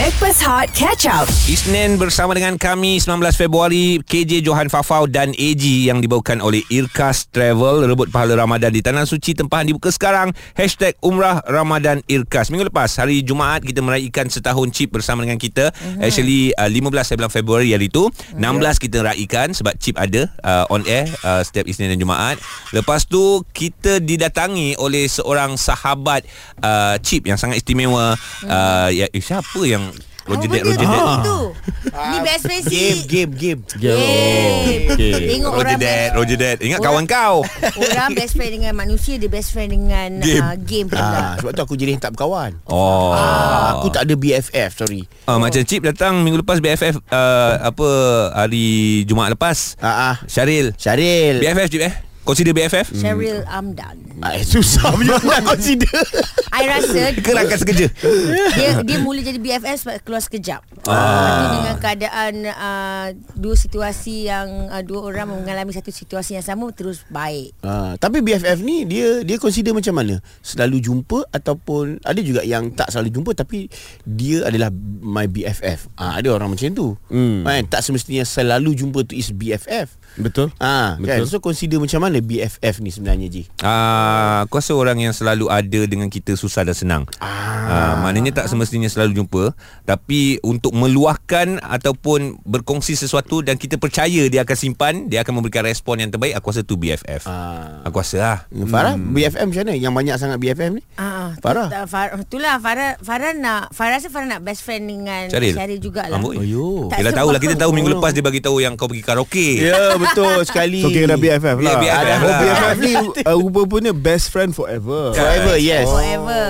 Backpass Hot Catch Up. Isnin bersama dengan kami 19 Februari KJ Johan Fafau dan AG yang dibawakan oleh Irkas Travel. Rebut pahala Ramadan di Tanah Suci tempahan dibuka sekarang. Hashtag Umrah Ramadan Irkas. Minggu lepas hari Jumaat kita meraihkan setahun chip bersama dengan kita. Uh-huh. Actually uh, 15 Februari hari itu 16 kita raikan sebab chip ada uh, on air uh, setiap Isnin dan Jumaat. Lepas tu kita didatangi oleh seorang sahabat uh, chip yang sangat istimewa. Uh, ya, eh, Siapa yang Roger benda Roger tu? Ni best friend si Game, game, game. Game. Okay. Tengok Roger best- Roger Dad. Ingat Orang- kawan kau. Orang best friend dengan manusia Dia best friend dengan Game. uh, game pula Ah, sebab tu aku jadi tak berkawan. Oh. Ah, aku tak ada BFF, sorry. Ah, macam Cip datang minggu lepas BFF uh, apa hari Jumaat lepas. Ah, ah. Syaril. Syaril. BFF Cip eh? Consider BFF? Cheryl Amdan Ah, eh, susah punya nak consider. I rasa Ke rakan sekerja? dia dia mula jadi BFF sebab keluar sekejap. Ah. Dengan keadaan uh, dua situasi yang uh, dua orang mengalami satu situasi yang sama terus baik. Ah, tapi BFF ni dia dia consider macam mana? Selalu jumpa ataupun ada juga yang tak selalu jumpa tapi dia adalah my BFF. Ah, ada orang macam tu. Hmm. Kan tak semestinya selalu jumpa tu is BFF. Betul. Ah, kan? Betul. So consider macam mana BFF ni sebenarnya Ji? Ah, aku rasa orang yang selalu ada dengan kita susah dan senang. Ah, maknanya tak semestinya selalu jumpa, tapi untuk meluahkan ataupun berkongsi sesuatu dan kita percaya dia akan simpan, dia akan memberikan respon yang terbaik, aku rasa tu BFF. Ah. Aku rasa lah. Hmm. Farah BFF macam mana? Yang banyak sangat BFF ni? Ah, Farah? tu- Farah itulah Farah Farah nak Farah rasa Farah nak best friend dengan Syaril. Syaril jugalah. Amboi. Ayo. Tak Yelah tahu lah kita tahu minggu Oh. lepas dia bagi tahu yang kau pergi karaoke. Ya betul sekali. So kira dah BFF lah. Ya, BFF lah. Oh, BFF ni uh, rupa-rupanya best friend forever. Forever yes. Forever.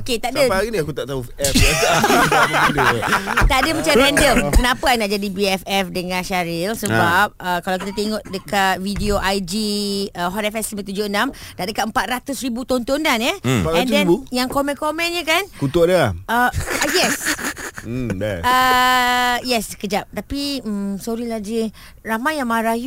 Okey, tak ada Sampai hari ni aku tak tahu F benda. tak ada macam random. Kenapa I nak jadi BFF dengan Syaril sebab uh, kalau kita tengok dekat video IG uh, Hot FM 976 dah dekat 400 ribu tontonan ya. Hmm. And then 400,000? yang komen-komennya kan Kutuk dia lah. uh, yes. Hmm, best. Uh, yes, kejap. Tapi mm, sorry lah J. Ramai yang marah you.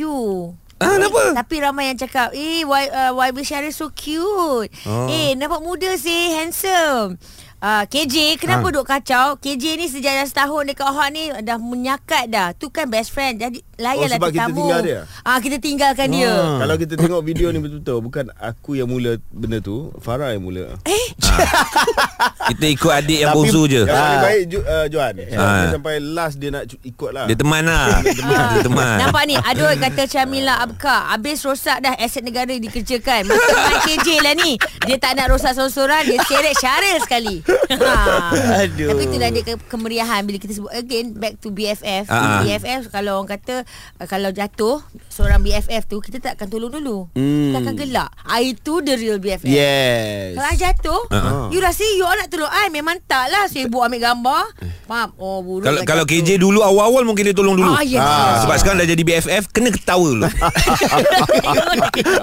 Ah, kenapa? Tapi ramai yang cakap, eh, y, uh, YB Syaril so cute. Oh. Eh, nampak muda sih, handsome. Uh, KJ, kenapa Ha. duk kacau? KJ ni sejak dah setahun dekat Hot ni dah menyakat dah. Tu kan best friend. Jadi layanlah Oh, sebab kita tetamu. tinggal dia? Ah, kita tinggalkan dia. Kalau kita tengok video ni betul-betul Bukan aku yang mula benda tu Farah yang mula Eh, Kita ikut adik yang bozu je. Yang paling Ah. baik Ju, uh, Johan Ah. Dia Sampai last dia nak ikut lah Dia teman lah. Dia teman. Nampak ni Aduh kata Syamila Abka Habis rosak dah Aset negara dikerjakan Macam KJ lah ni Dia tak nak rosak sorang-sorang Dia seret Syaril sekali ha. Aduh. Tapi itulah dia ke- kemeriahan Bila kita sebut Again Back to BFF Ah. BFF Kalau orang kata uh, Kalau jatuh Seorang BFF tu Kita tak akan tolong dulu Hmm. Kita akan gelak ah, Itu the real BFF Yes. kalau jatuh Ah. You rasa you all nak tolong I Memang tak lah Sibuk ambil gambar Faham Oh buruk Kalau lah kalau jatuh. KJ dulu awal-awal mungkin dia tolong dulu. Ah, yes, Ah. Sebab sekarang dah jadi BFF kena ketawa dulu.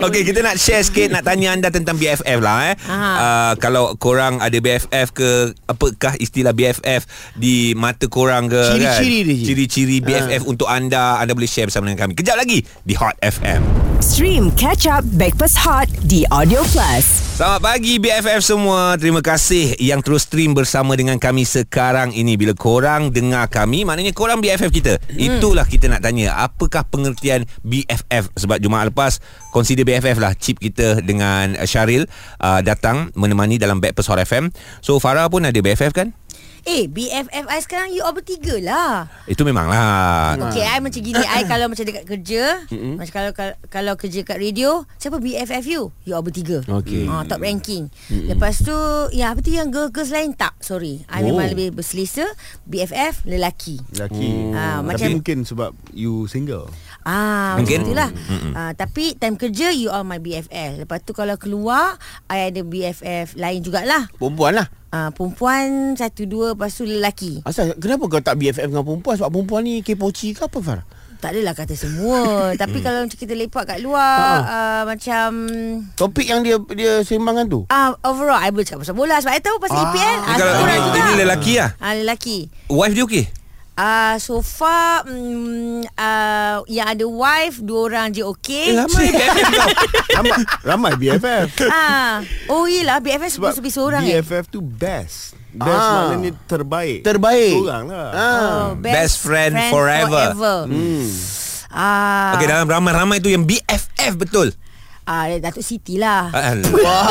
Okey, kita nak share sikit nak tanya anda tentang BFF lah eh. Uh, kalau korang ada BFF ke apakah istilah BFF di mata korang ke Ciri-ciri kan? Ciri-ciri BFF untuk anda anda boleh share bersama dengan kami. Kejap lagi di Hot FM. Stream Catch Up Backpass Hot di Audio Plus. Selamat pagi BFF semua. Terima kasih yang terus stream bersama dengan kami sekarang ini. Bila korang dengar kami, maknanya korang BFF kita. Hmm. Itulah kita nak tanya, apakah pengertian BFF? Sebab Jumaat lepas consider BFF lah chip kita dengan Syaril uh, datang menemani dalam Backpast Hot FM. So Farah pun ada BFF kan? Eh BFF I sekarang You all bertiga lah. Itu memanglah. Okay I macam gini I kalau macam dekat kerja Macam kalau, kalau Kalau kerja kat radio Siapa BFF you? You all bertiga Okey. Ah, Top ranking. Lepas tu Ya apa tu yang girl-girls lain? Tak sorry. I Oh. memang lebih berselesa BFF lelaki. Lelaki. Ah, Tapi macam- mungkin sebab You single Ah, Mungkin. Mungkin itulah. Ah, tapi time kerja you all my BFF. Lepas tu kalau keluar I ada BFF lain jugalah. Perempuan lah. Ah, perempuan satu dua lepas tu lelaki. Asal kenapa kau tak BFF dengan perempuan sebab perempuan ni kepoci ke apa Farah? Tak adalah kata semua Tapi kalau macam kita lepak kat luar uh, Macam Topik yang dia dia sembangkan tu. uh, Overall I boleh cakap pasal bola Sebab I tahu pasal EPL ah, kalau satu ini, ini lelaki lah. Ah, lelaki Wife dia okey? Ah, so far mm, uh, yang ada wife dua orang je okey. Eh ramai BFF Ramai, ramai BFF ah, oh iyalah BFF Sebab supposed to be seorang eh. BFF tu best Best Ah. maknanya terbaik Terbaik. Seorang lah Ah. Oh, Best friend forever. Hmm. Ah, Okey dalam ramai-ramai tu yang BFF betul. Ah, Datuk Siti lah. Ah, Wah,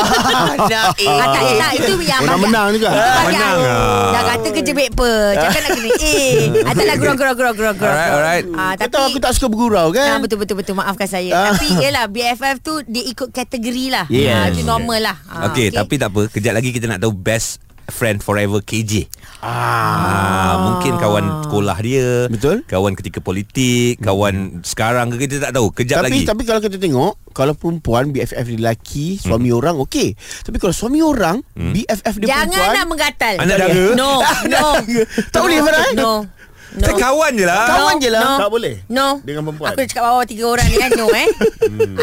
dah eh. Ah, tak, tak, itu yang Orang bagi- menang juga. Menang ah. Dah kata kerja baik apa. Cakap nak kena A. Ah, tak lah gurau, gurau, gurau, gurau. Alright, alright. Ah, Kau tapi, tahu aku tak suka bergurau Ah, kan? betul betul betul maafkan saya. Tapi yalah BFF tu dia ikut kategori lah. Yes. Ah, itu normal lah. Ah, Okey, tapi tak apa. Kejap lagi kita nak tahu best friend forever KJ. Ah, mungkin kawan sekolah dia. Betul. Kawan ketika politik, kawan sekarang ke kita tak tahu. Kejap Tapi lagi. tapi kalau kita tengok kalau perempuan BFF dia lelaki, suami orang okey. Tapi kalau suami orang BFF dia Jangan perempuan nak menggatal. Anda dara? No, no. Tak boleh, Farah? No. No. Kita kawan je lah. Kawan je lah. No. Tak boleh? No. Dengan perempuan? Aku cakap bawah tiga orang ni kan. No eh.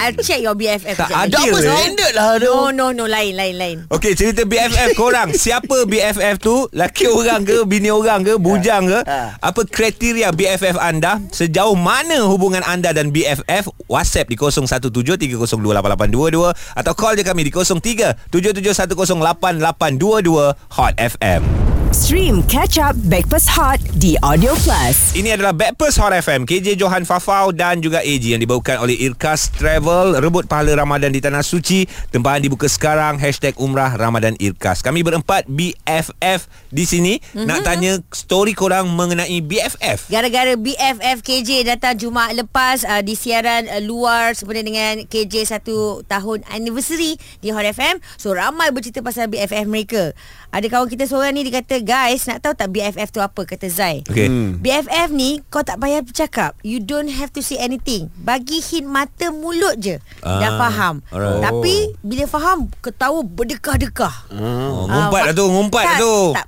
I'll check your BFF. Tak adil, Double eh? standard lah tu. No, no, no. Lain, lain, lain. Okey, cerita BFF korang. Siapa BFF tu? Laki orang ke, bini orang ke, bujang ke? Ha. Apa kriteria BFF anda? Sejauh mana hubungan anda dan BFF? WhatsApp di 0173028822 atau call je kami di 0377108822 Hot FM. Stream Catch Up Backpass Hot di Audio Plus. Ini adalah Backpast Hot FM KJ Johan Fafau dan juga AG Yang dibawakan oleh Irkas Travel Rebut pahala Ramadan di Tanah Suci Tempahan dibuka sekarang Hashtag Umrah Ramadan Irkas Kami berempat BFF di sini mm-hmm. Nak tanya story korang mengenai BFF Gara-gara BFF KJ datang Jumaat lepas uh, di siaran uh, luar sempena dengan KJ satu tahun anniversary di Hot FM. So ramai bercerita pasal BFF mereka. Ada kawan kita seorang ni dia kata, "Guys, nak tahu tak BFF tu apa?" kata Zai. Okay Hmm. BFF ni kau tak payah bercakap. You don't have to say anything. Bagi hint mata mulut je. Ah, dah faham. alright. Tapi bila faham ketawa berdekah-dekah. oh, Ah, Ngumpat dah tu Ngumpat tak, tu Tak,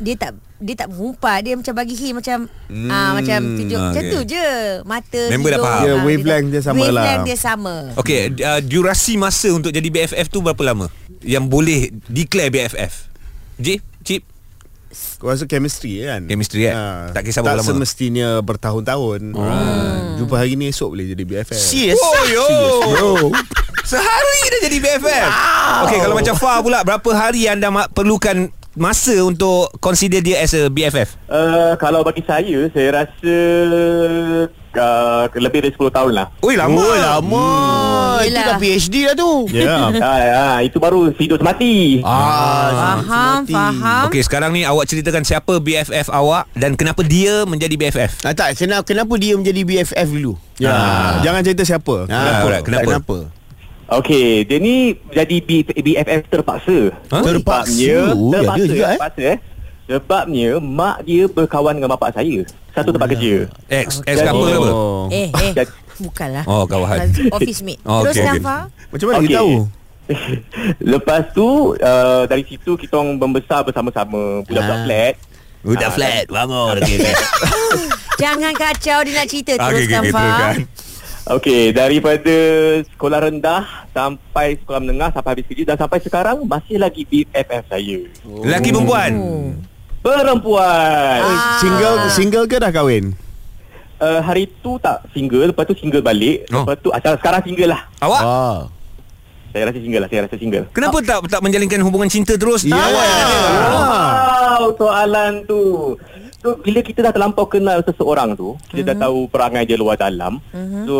dia tak dia tak mengumpat dia macam bagi hint macam hmm, ah macam tunjuk ah, macam okay. tu je mata Member dah faham. Dia ah, wavelength dia sama lah. wavelength dia sama Okay uh, Durasi masa untuk jadi BFF tu berapa lama? Yang boleh declare BFF J Cip Kau rasa chemistry kan Chemistry, eh? Tak kisah berapa Tak lama. semestinya bertahun-tahun ah, Jumpa hari ni esok boleh jadi BFF Serius? Oh yo Bro. Sehari dah jadi BFF wow. Okay kalau macam Fah pula Berapa hari anda ma- perlukan Masa untuk Consider dia as a BFF Uh, kalau bagi saya, saya rasa uh, lebih dari 10 tahun lah. Ui lama Oh, lama. Itu Yelah. dah PhD lah tu. Ya ah, ah, itu baru hidup semati. Ah, semati. Faham Okey sekarang ni awak ceritakan siapa BFF awak Dan kenapa dia menjadi BFF Ah, tak, kenapa, kenapa dia menjadi BFF dulu? Ya Jangan cerita siapa Kenapa? Ah, Kenapa? Kenapa? Okey, dia ni jadi B, BFF terpaksa. Ha? Terpaksa? Sebabnya, Oh, ya, terpaksa, dia juga, eh? terpaksa eh. Sebabnya mak dia berkawan dengan bapak saya. Satu tempat kerja. Ex Ex couple ke apa Oh. eh eh bukanlah Oh, kawan. office mate Oh, terus okey, okay. Macam mana Okey. dia tahu Lepas tu uh, dari situ kita orang membesar bersama-sama budak-budak Ah. flat. Budak Ah, flat Bangun okay, okay. jangan kacau dia nak cerita okay, teruskan okay, Fah teruskan. Okey, daripada sekolah rendah sampai sekolah menengah sampai habis kerja dan sampai sekarang masih lagi BFF saya. Lelaki perempuan Oh. Perempuan. Ah. Single single ke dah kahwin Uh, hari tu tak single, lepas tu single balik. Oh. Lepas tu ah, sekarang single lah. Awak Ah. Saya rasa single lah, saya rasa single. Kenapa tak tak menjalinkan hubungan cinta terus Ya. Awak Wow, soalan tu. So, bila kita dah terlampau kenal seseorang tu, kita dah tahu perangai dia luar dalam. So,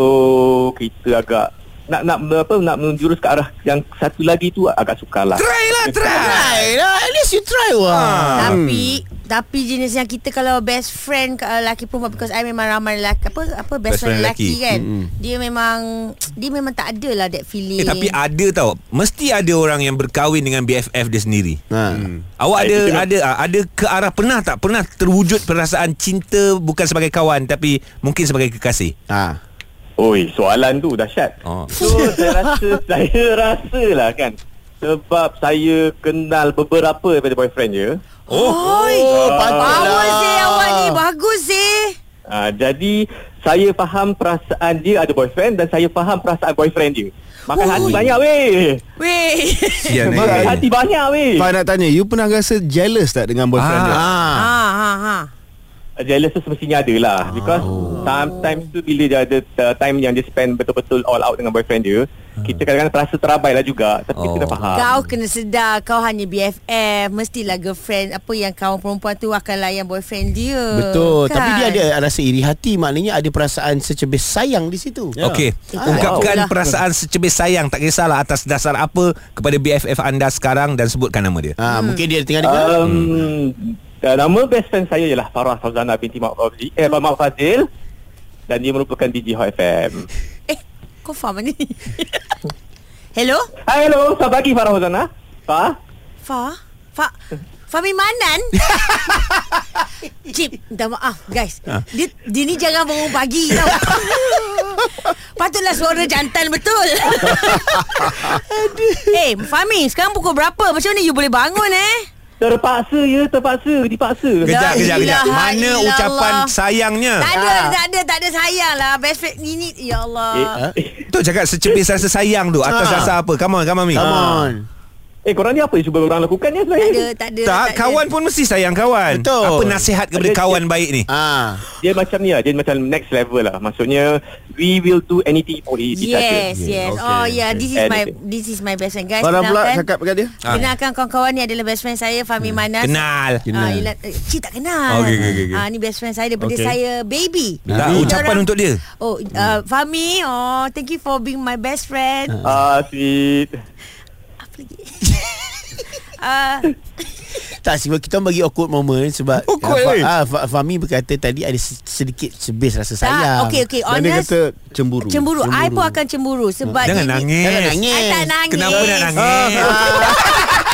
kita agak nak nak apa nak menjurus ke arah yang satu lagi tu agak sukar lah. Try lah try Try lah. At least you try wah. Ah. Tapi tapi jenis yang kita kalau best friend uh, lelaki perempuan because I memang ramai lelaki apa apa best, Best friend friend lelaki, lelaki. kan. Dia memang dia memang tak ada lah that feeling. Eh, tapi ada tau Mesti ada orang yang berkahwin dengan BFF dia sendiri Ha. Awak ada Itu ada ah, ada ke arah pernah tak pernah terwujud perasaan cinta bukan sebagai kawan tapi mungkin sebagai kekasih. Ha. Oi, soalan tu dahsyat. Oh. So, saya rasa saya rasa lah kan sebab saya kenal beberapa daripada boyfriend dia. Oh. Oi, Oh, power patutlah. sih awak ni bagus sih. Uh, jadi saya faham perasaan dia ada boyfriend dan saya faham perasaan boyfriend dia. Makan hati banyak weh. Weh. Sian eh. Makan hati banyak weh. Fah nak tanya You pernah rasa jealous tak Dengan boyfriend Ah. dia Ah. ha ha ha. Jealous tu semestinya ada lah Because sometimes tu bila dia ada uh, time yang dia spend betul-betul all out dengan boyfriend dia Kita kadang-kadang terasa terabai lah juga. Tapi Oh. kita faham. Kau kena sedar Kau hanya BFF Mestilah girlfriend Apa yang kawan perempuan tu Akan layan boyfriend dia. Betul. Kan? Tapi dia ada rasa iri hati. Maknanya ada perasaan secebis sayang di situ. Ya. Okey, Ah, ungkapkan wow. perasaan secebis sayang. Tak kisahlah atas dasar apa kepada BFF anda sekarang dan sebutkan nama dia. ha, Mungkin dia tengah dengar. Um, uh, Nama best friend saya ialah Farah Fauzana binti Mak Fazil Eh Mak Fazil. Dan dia merupakan DJ Hot FM Eh kau faham ni? Hello? Hai hello. Selamat pagi Farah Fauzana. Fah Fa? Fa? Fahmi Manan? Cip Minta maaf guys. Dia, dia ni jangan bangun pagi tau. Patutlah suara jantan betul. Eh Fahmi Sekarang pukul berapa? Macam mana you boleh bangun eh Terpaksa ya Terpaksa Dipaksa Kejap, kejap, kejap. Mana illallah. ucapan sayangnya? Tak ada Ah. Tak ada Tak ada sayang lah Best friend ni Ya Allah eh, Tu cakap secebis rasa sayang tu atas Ah. dasar apa? Come on, come on, Mi. Come on eh korang ni apa yang cuba orang lakukan ni Tak sebenarnya ada Tak ada Tak, ada. kawan pun mesti sayang kawan. Betul. Apa nasihat kepada Dia- kawan baik ni? Ah, Dia macam ni lah Dia macam next level lah Maksudnya We will do anything for each other Yes, yes. Okay, Oh yeah, this is my Anything. this is my best friend guys. Farah pula cakap kat dia Ah. Kenalkan kawan-kawan ni adalah best friend saya Fahmi Manas. Kenal. Ah, eh, Cik tak kenal. Okey, okey, okey, okey. Ah, ni best friend saya daripada Okey. saya baby. Tak, Kita ucapan orang- untuk dia. Oh, uh, Fahmi, oh, thank you for being my best friend. Ah sweet Apa lagi? Ah, tak sebab kita bagi awkward moment sebab Awkward, ah, eh? Fa- ah, Fa- Fahmi berkata tadi ada se- sedikit sebis rasa sayang. tak, okey okey, Dan dia honest. kata cemburu Cemburu. I pun akan cemburu sebab Jangan dia nangis. Jangan nangis. I tak nangis. Kenapa nak nangis?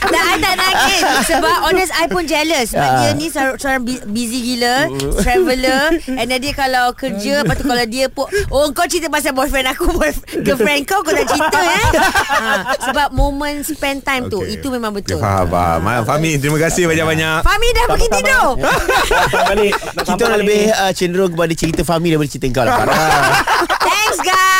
Tak, I tak nangis Sebab honest I pun jealous. Sebab Ah. dia ni seorang, seorang bu- busy gila Traveller And then dia kalau kerja Lepas tu kalau dia pun Oh kau cerita pasal boyfriend aku boyfriend, Girlfriend kau Kau dah cerita eh. Ha, Sebab moment spend time tu Okay. Itu memang betul. Faham, faham. Ah, Fahmi, terima kasih banyak-banyak. Fahmi dah pergi tidur. Nak Kita orang lebih uh, cenderung kepada cerita Fahmi daripada cerita kau lah. Thanks guys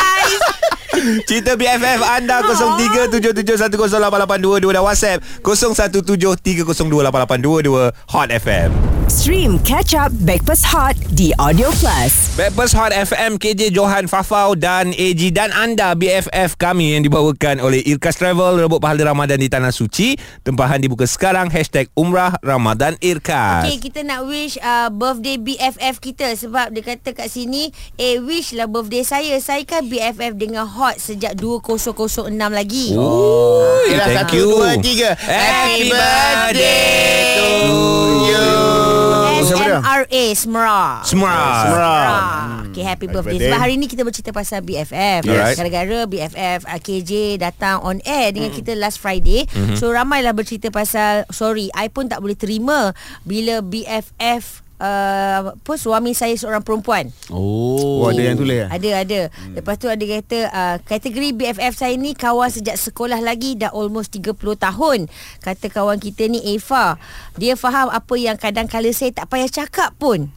Cerita BFF anda 0377108822 dan WhatsApp 0173028822 Hot FM. Stream Catch Up Backpass Hot di Audio Plus. Backpast Hot FM KJ Johan Fafau dan AG dan anda BFF kami yang dibawakan oleh Irkas Travel rebut pahala Ramadan di Tanah Suci tempahan dibuka sekarang hashtag Umrah Ramadan Irkas Okay kita nak wish uh, Birthday BFF kita Sebab dia kata kat sini Eh wish lah birthday saya Saya kan BFF dengan Hot Sejak 2006 lagi. Oh, Yelah, thank satu, you. dua, tiga. Happy birthday to you. Siapa dia? SMRA. Semra Semua Semra Okay happy birthday. birthday. Sebab hari ni kita bercerita pasal BFF Alright. Gara-gara BFF uh, KJ datang on air Dengan kita last Friday. So ramailah bercerita pasal Sorry I pun tak boleh terima Bila BFF uh, Apa suami saya seorang perempuan Oh. Oh ada yang tulis eh? ada ada. Hmm. Lepas tu ada kata uh, kategori BFF saya ni kawan sejak sekolah lagi dah almost 30 tahun. Kata kawan kita ni Eva. Dia faham apa yang kadang kala saya tak payah cakap pun.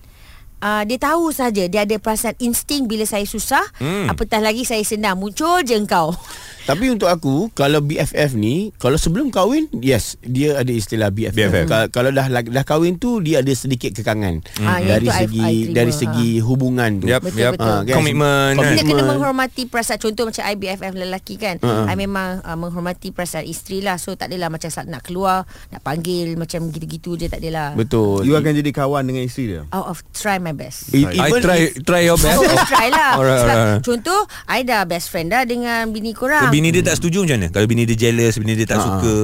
Uh, dia tahu saja dia ada perasaan insting bila saya susah hmm. apatah lagi saya senang muncul je engkau Tapi untuk aku Kalau BFF ni Kalau sebelum kahwin Yes Dia ada istilah BFF, BFF. Ka- Kalau dah dah kahwin tu Dia ada sedikit kekangan Ah, yang Dari I- segi I terima. Dari segi hubungan tu Yep, Betul, yep. betul. Ah, kan? Komitmen kita kan? kena menghormati perasaan contoh macam I BFF lelaki kan Ha-ha. I memang uh, menghormati perasaan isteri lah so tak adalah macam nak keluar nak panggil macam gitu-gitu je tak adalah Betul You akan jadi kawan dengan isteri dia out of try my best I- I even try try your best Always try lah Alright, Sebab alright. contoh I dah best friend dah Dengan bini So, korang bini dia tak setuju macam mana? Kalau bini dia jealous, bini dia tak Ha. suka.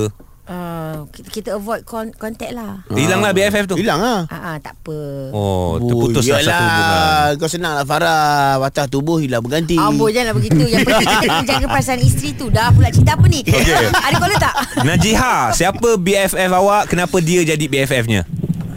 uh, kita, kita avoid con- contact lah Hilanglah BFF tu. Hilang lah Ah, ah, tak apa Oh, terputuslah yelah. satu hubungan. Kau senang lah Farah Watah tubuh hilang berganti Amboi janganlah begitu Yang penting kita kena jaga perasaan isteri tu Dah pula cerita apa ni Okey. Ada caller tak? Najiha, siapa BFF awak? Kenapa dia jadi BFF-nya?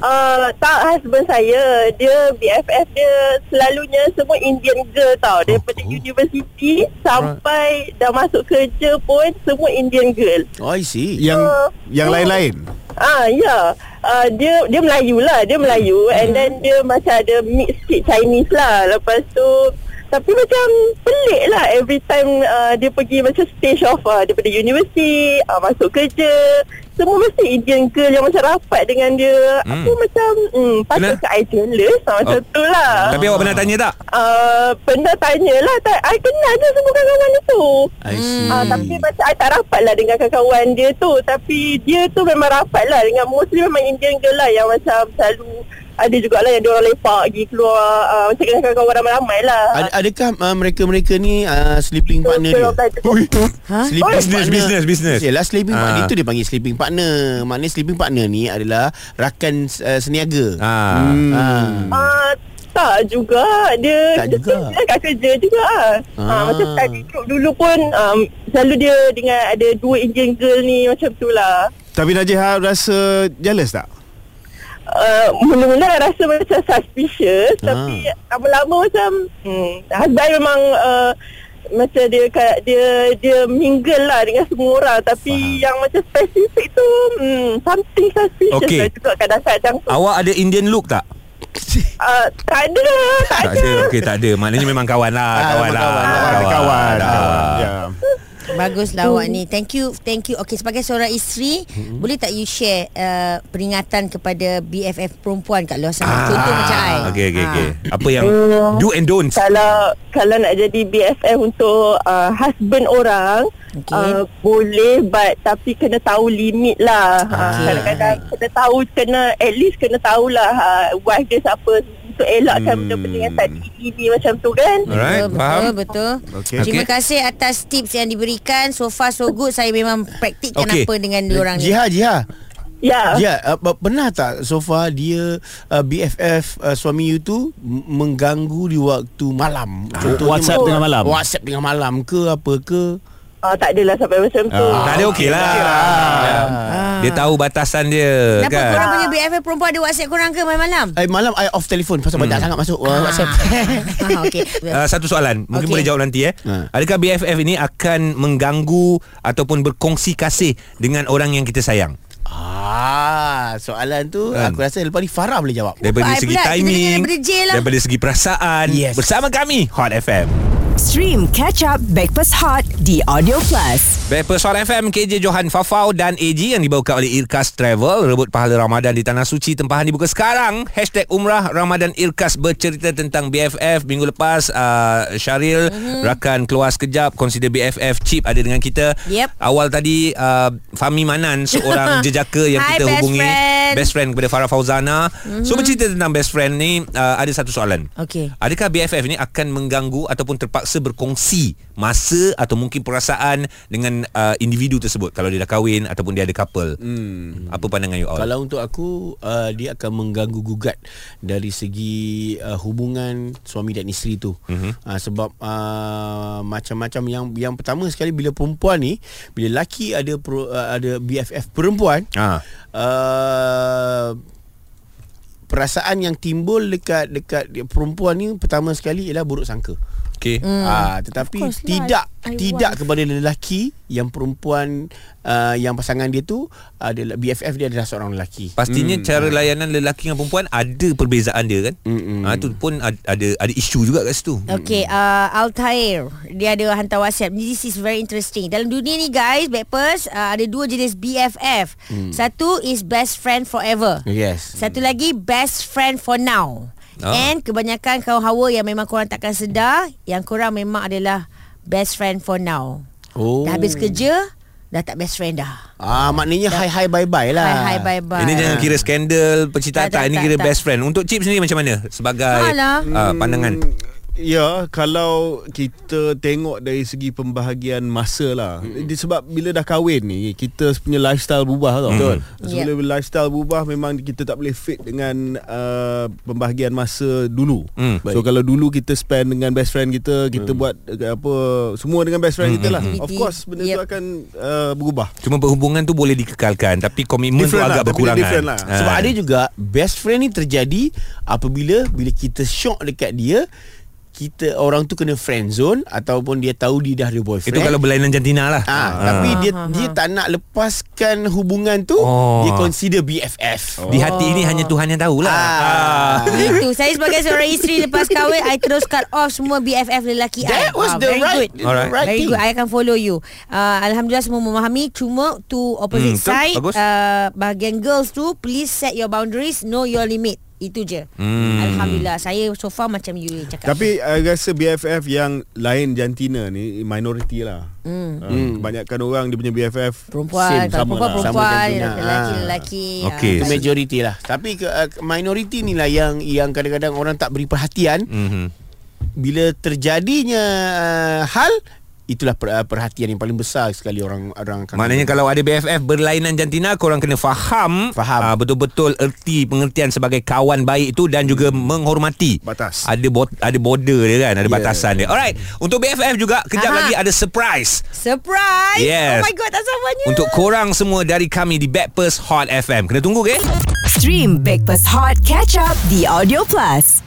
Uh, tak husband saya Dia BFF dia Selalunya semua Indian girl tau. Daripada Oh. universiti Sampai dah masuk kerja pun Semua Indian girl. Oh I see. Yang Ah. yang lain-lain? Ah ya. Uh, Dia dia Melayu lah Dia Melayu. And then dia macam ada mix sikit Chinese lah. Lepas tu Tapi macam pelik lah Every time uh, Dia pergi macam stage off uh, Daripada universiti uh, Masuk kerja Semua mesti Indian girl Yang macam rapat dengan dia Hmm. Aku macam hmm, Patut ke I jealous uh, Macam Oh. tu lah Tapi awak pernah tanya tak? uh, Pernah tanya lah tak, I kenal je semua kawan-kawan tu I see. Ah, tapi macam I tak rapat lah dengan kawan-kawan dia tu Tapi dia tu memang rapat lah Dengan mostly memang Indian girl lah Yang macam selalu Ada jugalah yang dia orang lepak pergi keluar uh, Macam dengan kawan-kawan ramai-ramai lah Ad, adakah uh, mereka-mereka ni uh, sleeping partner dia? Ha? Sleeping Business, business, business. Yelah sleeping Ah. partner Itu dia panggil sleeping partner Maknanya sleeping partner ni adalah Rakan uh, seniaga Ah. Ah. Ah, tak juga Dia Tak dia juga. Dia kat kerja juga ah. Ah. Macam group dulu pun um, Selalu dia dengan ada dua Indian girl ni Macam tu lah Tapi Najih rasa jealous tak? Uh, Mula-mula rasa macam suspicious Ah. Tapi lama-lama macam hmm, Husband memang uh, macam dia dia dia mingle lah dengan semua orang tapi Faham. yang macam spesifik tu hmm, something suspicious Okey. lah juga kadang-kadang tu Awak ada Indian look tak? uh, tak ada tak, Tak ada. Okey, tak ada. Maknanya memang kawan lah. Ah, Kawan lah. kawan. Kawan, kawan. Ah. Ya. Baguslah awak ni. Thank you. Thank you. Okey, sebagai seorang isteri, Hmm. boleh tak you share uh, peringatan kepada BFF perempuan kat luar sana? Contoh macam I. Ah. Okey, okey, Ah. okey. Apa yang do and don'ts? kalau kalau nak jadi BFF untuk uh, husband orang Okey. uh, boleh but tapi kena tahu limit lah Okey. uh, kadang-kadang kena tahu kena at least kena tahulah uh, wife dia siapa untuk elakkan Hmm. benda-benda yang tadi ini macam tu kan Alright, betul, faham. betul, betul. Okey. Terima Okey. kasih atas tips yang diberikan. So far so good. Saya memang praktikkan Okey. apa dengan diorang ni. Jiha, Jiha ya Ya, uh, uh, pernah tak so far dia uh, BFF uh, suami you tu m- mengganggu di waktu malam? WhatsApp macam- tengah malam? WhatsApp tengah malam ke apa ke? uh, tak adalah sampai macam tu Ah. Tak ada okey lah. Dia tahu batasan dia Kenapa kan. korang punya BFF perempuan ada WhatsApp korang ke malam-malam? Eh malam I off telefon pasal banyak sangat masuk uh, WhatsApp. Ah, Okey. Uh, satu soalan Mungkin Okey. boleh jawab nanti eh Ha. Adakah BFF ini akan mengganggu Ataupun berkongsi kasih Dengan orang yang kita sayang Ah, soalan tu Kan. aku rasa lepas ni Farah boleh jawab. Daripada Baik segi pula, timing daripada lah. Daripada segi perasaan Yes. Bersama kami Hot FM Stream Catch Up Backpass Hot di Audio Plus. Backpers Hot FM KJ Johan Fafau dan AG Yang dibawakan oleh Irkas Travel Rebut pahala Ramadan di Tanah Suci Tempahan dibuka sekarang Hashtag Umrah Ramadan Irkas Bercerita tentang BFF Minggu lepas uh, Syaril Mhm. mm-hmm. Rakan keluar sekejap Consider BFF Chip ada dengan kita Yep. Awal tadi uh, Fahmi Manan Seorang jejaka yang Hi, kita best hubungi friend. Best friend kepada Farah Fauzana mm-hmm. So bercerita tentang best friend ni uh, Ada satu soalan Okey. Adakah BFF ni akan mengganggu ataupun terpaksa berkongsi masa atau mungkin perasaan dengan uh, individu tersebut kalau dia dah kahwin ataupun dia ada couple? Hmm. Apa pandangan you all? Kalau untuk aku uh, dia akan mengganggu gugat dari segi uh, hubungan suami dan isteri tu. Mm-hmm. Uh, sebab uh, macam-macam yang yang pertama sekali bila perempuan ni bila laki ada pro, uh, ada BFF perempuan ha. uh, perasaan yang timbul dekat dekat perempuan ni pertama sekali ialah buruk sangka. Okey. Hmm. Ah tetapi lah, tidak I tidak want. kepada lelaki yang perempuan uh, yang pasangan dia tu adalah BFF dia adalah seorang lelaki. Pastinya hmm. cara layanan lelaki dengan perempuan ada perbezaan dia kan? Mm-mm. Ha tu pun ada ada, ada isu juga kat situ. Okay, uh, Altair Dia ada hantar WhatsApp This is very interesting Dalam dunia ni guys Backpers uh, Ada dua jenis BFF Hmm. Satu is best friend forever Yes. Satu lagi best friend for now Ah. And kebanyakan kaum hawa Yang memang korang takkan sedar Yang korang memang adalah Best friend for now Oh. Dah habis kerja Dah tak best friend dah Ah maknanya hi hi bye bye lah. Hi hi bye bye Ini jangan kira skandal, percintaan Tak, tak, tak, ini tak, kira tak. best friend. Untuk Chip sendiri macam mana sebagai Alah. uh, pandangan? Ya, kalau kita tengok dari segi pembahagian masa lah. Hmm. Sebab bila dah kahwin ni, kita punya lifestyle berubah tau. Betul. So, Yep. bila lifestyle berubah, memang kita tak boleh fit dengan uh, pembahagian masa dulu. Hmm. So, kalau dulu kita spend dengan best friend kita, kita buat uh, apa semua dengan best friend kita lah. Of Activity. course, benda Yep. tu akan uh, berubah. Cuma perhubungan tu boleh dikekalkan tapi komitmen tu Different lah, agak berkurangan. lah. Ah. Sebab ada juga best friend ni terjadi apabila bila kita syok dekat dia kita orang tu kena friend zone ataupun dia tahu dia dah ada boyfriend. Itu kalau berlainan jantina lah. Ah, tapi dia dia tak nak lepaskan hubungan tu, Oh. dia consider BFF. Di hati ini hanya Tuhan yang tahulah. Ah. Itu Saya sebagai seorang isteri Lepas kahwin I terus cut off Semua BFF lelaki I That was Ah, the very right, good. the Alright. right Very thing. good I akan follow you uh, Alhamdulillah semua memahami Cuma to opposite Hmm, side uh, Bahagian girls tu Please set your boundaries Know your limit Itu je Hmm. Alhamdulillah Saya so far macam you cakap Tapi I rasa BFF yang lain jantina ni minoriti lah. Hmm. Hmm. Kebanyakan orang dia punya BFF Perempuan same, sama perempuan lah. Sama Perempuan jantina. Lelaki Ah. Lelaki Okey. Itu Ah, majoriti lah Tapi ke, uh, minoriti ni lah yang yang kadang-kadang orang tak beri perhatian Mhm. bila terjadinya uh, hal itulah per, uh, perhatian yang paling besar sekali orang orang akan Maknanya kalau ada BFF berlainan jantina korang kena faham, Faham. ah, betul-betul erti pengertian sebagai kawan baik itu dan juga menghormati Batas. Ada bot, ada border dia kan, ada Yeah. batasan dia. Alright, untuk BFF juga kejap Aha. lagi ada surprise Surprise Yes. Oh my god tak sabarnya untuk korang semua dari kami di Backpast Hot FM. Kena tunggu ke? Stream Breakfast Hot Catch Up di Audio Plus.